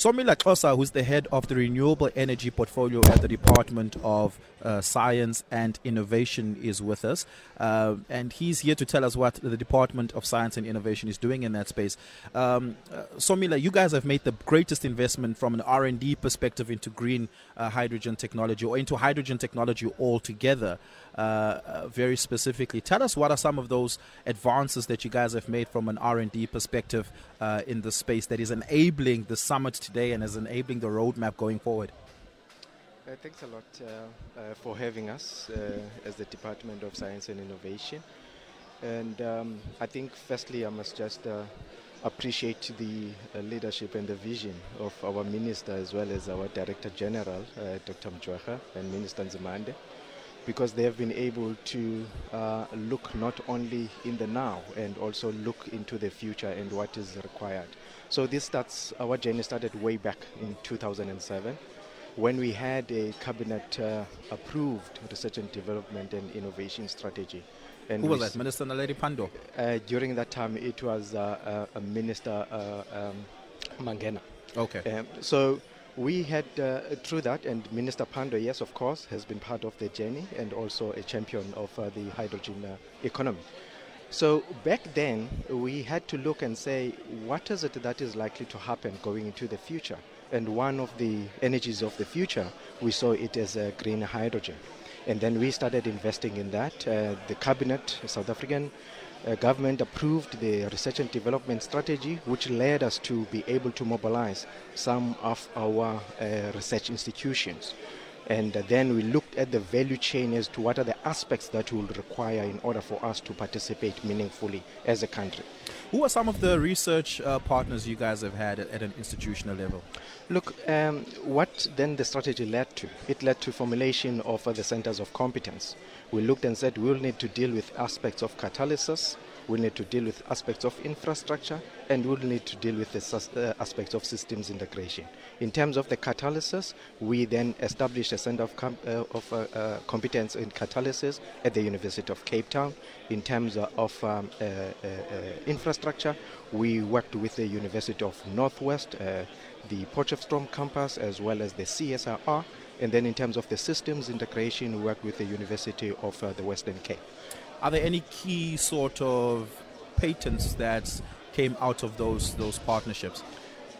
Somila Xhosa, who's the head of the renewable energy portfolio at the Department of uh, Science and Innovation, is with us, uh, and he's here to tell us what the Department of Science and Innovation is doing in that space. Um, uh, Somila, you guys have made the greatest investment from an R and D perspective into green uh, hydrogen technology or into hydrogen technology altogether. Uh, uh, very specifically, tell us what are some of those advances that you guys have made from an R and D perspective in the space that is enabling the summit today and is enabling the roadmap going forward. Uh, thanks a lot uh, uh, for having us as the Department of Science and Innovation. And um, I think, firstly, I must just appreciate the uh, leadership and the vision of our minister as well as our director general, uh, Dr. Mjwara and Minister Nzimande because they have been able to uh, look not only in the now and also look into the future and what is required. So this starts, our journey started way back in 2007 when we had a cabinet uh, approved research and development and innovation strategy. And Who was that, Minister Naledi Pandor? Uh, during that time, it was uh, uh, Minister uh, um, Mangena. Okay. Um, so we had uh, through that, and Minister Pandor, yes, of course, has been part of the journey and also a champion of uh, the hydrogen uh, economy. So back then, we had to look and say, what is it that is likely to happen going into the future? And one of the energies of the future, we saw it as green hydrogen. And then we started investing in that. Uh, the cabinet, South African uh, government approved the research and development strategy, which led us to be able to mobilize some of our uh, research institutions. And then we looked at the value chain as to what are the aspects that will require in order for us to participate meaningfully as a country. Who are some of the research uh, partners you guys have had at, at an institutional level? Look, um, what then the strategy led to? It led to formulation of uh, the centers of competence. We looked and said we'll need to deal with aspects of catalysis, we'll need to deal with aspects of infrastructure, and we'll need to deal with the uh, aspects of systems integration. In terms of the catalysis, we then established a center of, com- uh, of uh, uh competence in catalysis at the University of Cape Town. In terms of um, uh, infrastructure, we worked with the University of Northwest, the Potchefstroom campus, as well as the CSIR. And then in terms of the systems integration, we worked with the University of the Western Cape. Are there any key sort of patents that came out of those those partnerships?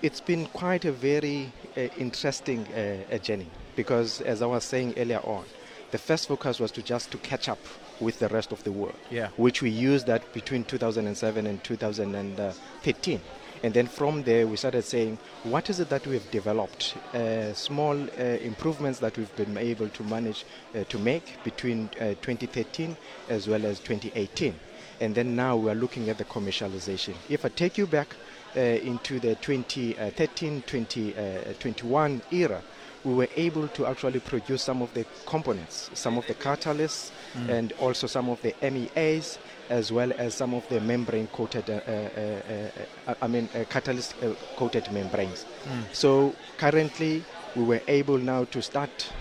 It's been quite a very uh, interesting uh, journey because, as I was saying earlier on, the first focus was to just to catch up with the rest of the world, yeah. which we used that between 2007 and 2015. And then from there, we started saying, what is it that we've developed? Uh, small uh, improvements that we've been able to manage uh, to make between uh, 2013 as well as 2018 and then now we are looking at the commercialization. If I take you back uh, into the 2013 2021 uh, era, we were able to actually produce some of the components, some of the catalysts, mm. and also some of the MEAs, as well as some of the membrane coated, uh, uh, uh, I mean, catalyst coated membranes. Mm. So currently, we were able now to start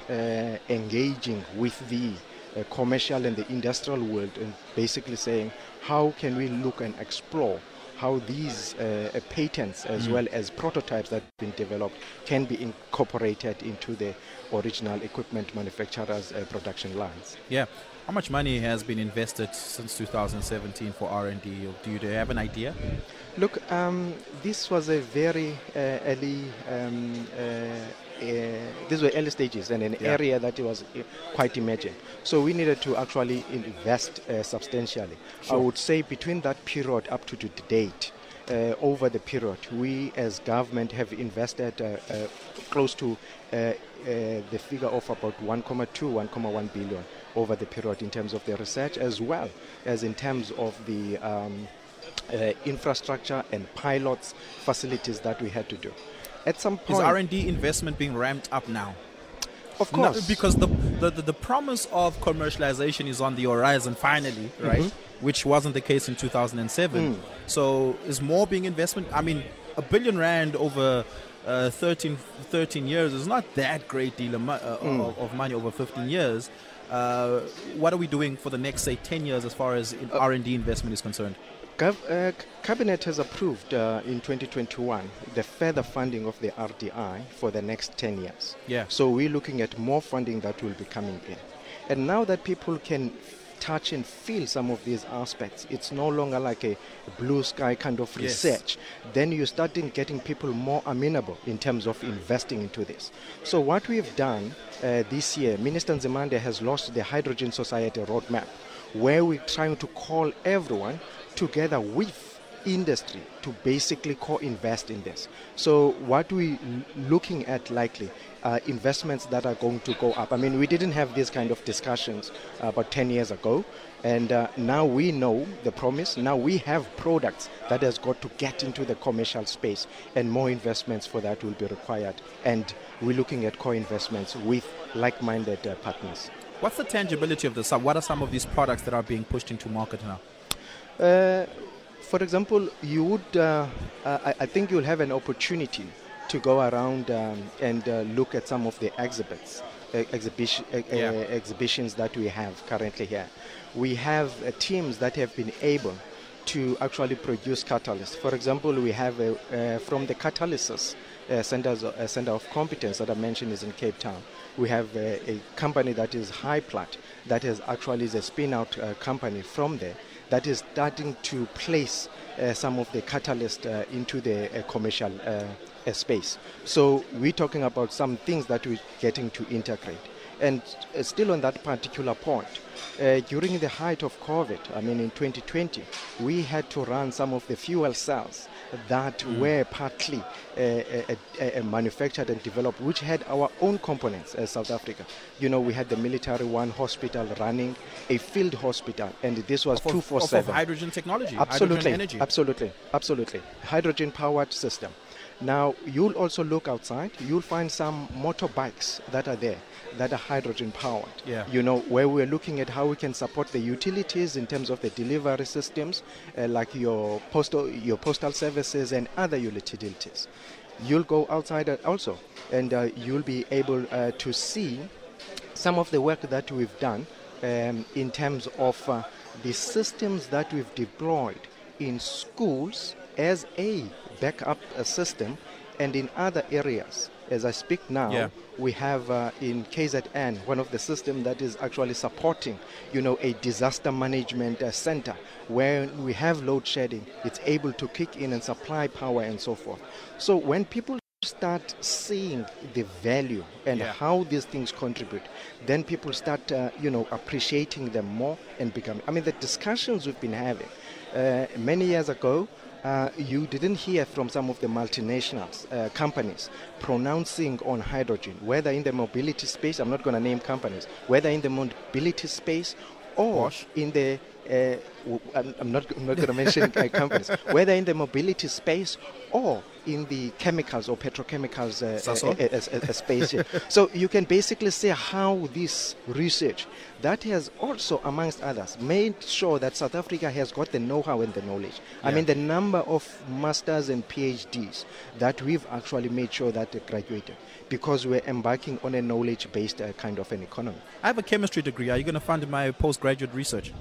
engaging with the uh, commercial and the industrial world and basically saying how can we look and explore how these uh, uh patents as mm. well as prototypes that have been developed can be incorporated into the original equipment manufacturers' uh, production lines. Yeah. How much money has been invested since 2017 for R&D? Do you have an idea? Look, um, this was a very uh, early um, uh, these were early stages and an yeah. area that was uh, quite emerging. So we needed to actually invest uh, substantially. Sure. I would say between that period up to, to date, uh, over the period, we as government have invested uh, uh, close to uh, the figure of about 1.2, 1.1 billion over the period in terms of the research as well as in terms of the um, infrastructure and pilots facilities that we had to do at some point. Is R&D investment being ramped up now? Of course. No, because the, the, the, promise of commercialization is on the horizon finally, right? Mm-hmm. Which wasn't the case in 2007. Mm. So is more being investment? I mean, a billion rand over uh, 13, 13 years is not that great deal of, uh, mm. of, of money over 15 years. Uh, what are we doing for the next, say, 10 years as far as uh, R&D investment is concerned? Gov- uh, Cabinet has approved uh, in 2021 the further funding of the RDI for the next 10 years. Yeah. So we're looking at more funding that will be coming in. And now that people can touch and feel some of these aspects, it's no longer like a blue sky kind of Yes. research. Then you're starting getting people more amenable in terms of investing into this. So what we've done uh, this year, Minister Nzimande has launched the Hydrogen Society roadmap, where we're trying to call everyone together with industry to basically co-invest in this. So what we l- looking at likely uh, investments that are going to go up. I mean, we didn't have these kind of discussions about 10 years ago, and uh, now we know the promise. Now we have products that has got to get into the commercial space, and more investments for that will be required. And we're looking at co-investments with like-minded uh, partners. What's the tangibility of this? What are some of these products that are being pushed into market now? For example, you would, uh, uh, I, I think you'll have an opportunity to go around um, and uh, look at some of the exhibits, uh, exhibition, uh, Yeah. uh, exhibitions that we have currently here. We have uh, teams that have been able to actually produce catalysts. For example, we have a, uh, from the catalysis uh, centers, uh, center of competence that I mentioned is in Cape Town. We have a, a company that is HyPlat that is actually is a spin-out uh, company from there that is starting to place uh, some of the catalyst uh, into the uh, commercial uh, uh, space. So we're talking about some things that we're getting to integrate. And uh, still on that particular point, uh, during the height of COVID, I mean in 2020, we had to run some of the fuel cells that were partly uh, uh, uh, manufactured and developed, which had our own components as South Africa. You know, we had the military one hospital running, a field hospital, and this was of- two four of seven. hydrogen technology, Absolutely, hydrogen energy. absolutely, absolutely. Hydrogen powered system. Now you'll also look outside. You'll find some motorbikes that are there that are hydrogen powered. Yeah. You know where we're looking at how we can support the utilities in terms of the delivery systems, uh, like your postal your postal services and other utilities. You'll go outside also, and uh, you'll be able uh, to see some of the work that we've done um, in terms of uh, the systems that we've deployed in schools as a backup uh, system and in other areas. As I speak now, Yeah. we have uh, in KZN one of the systems that is actually supporting, you know, a disaster management uh, center where we have load shedding. It's able to kick in and supply power and so forth. So when people start seeing the value and Yeah. how these things contribute, then people start, uh, you know, appreciating them more and becoming. I mean, the discussions we've been having uh, many years ago. Uh, you didn't hear from some of the multinationals, uh, companies, pronouncing on hydrogen, whether in the mobility space, I'm not going to name companies, whether in the mobility space or Bosch. in the uh, I'm not, I'm not going to mention uh, companies, whether in the mobility space or in the chemicals or petrochemicals uh, uh, uh, space. so you can basically see how this research that has also, amongst others, made sure that South Africa has got the know-how and the knowledge. I mean, the number of masters and PhDs that we've actually made sure that they graduated because we're embarking on a knowledge-based uh, kind of an economy. I have a chemistry degree. Are you going to fund my postgraduate research?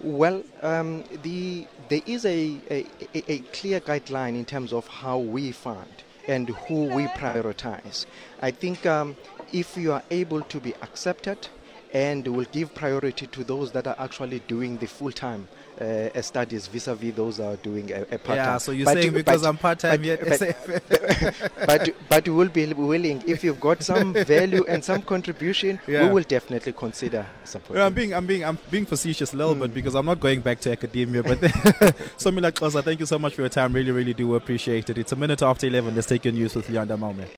Well, um, the, there is a, a, a, clear guideline in terms of how we fund and who we prioritize. I think um, if you are able to be accepted and will give priority to those that are actually doing the full-time uh, studies vis-a-vis those are doing a, a part-time. Yeah, so you're But- saying because but- I'm part-time but- yet? but- but but we will be willing if you've got some value and some contribution Yeah. we will definitely consider supporting Yeah, I'm being I'm being I'm being facetious a little bit because I'm not going back to academia. But Somila Xhosa, thank you so much for your time. Really, really do appreciate it. It's a minute after eleven. Let's take your news with Leander Malme.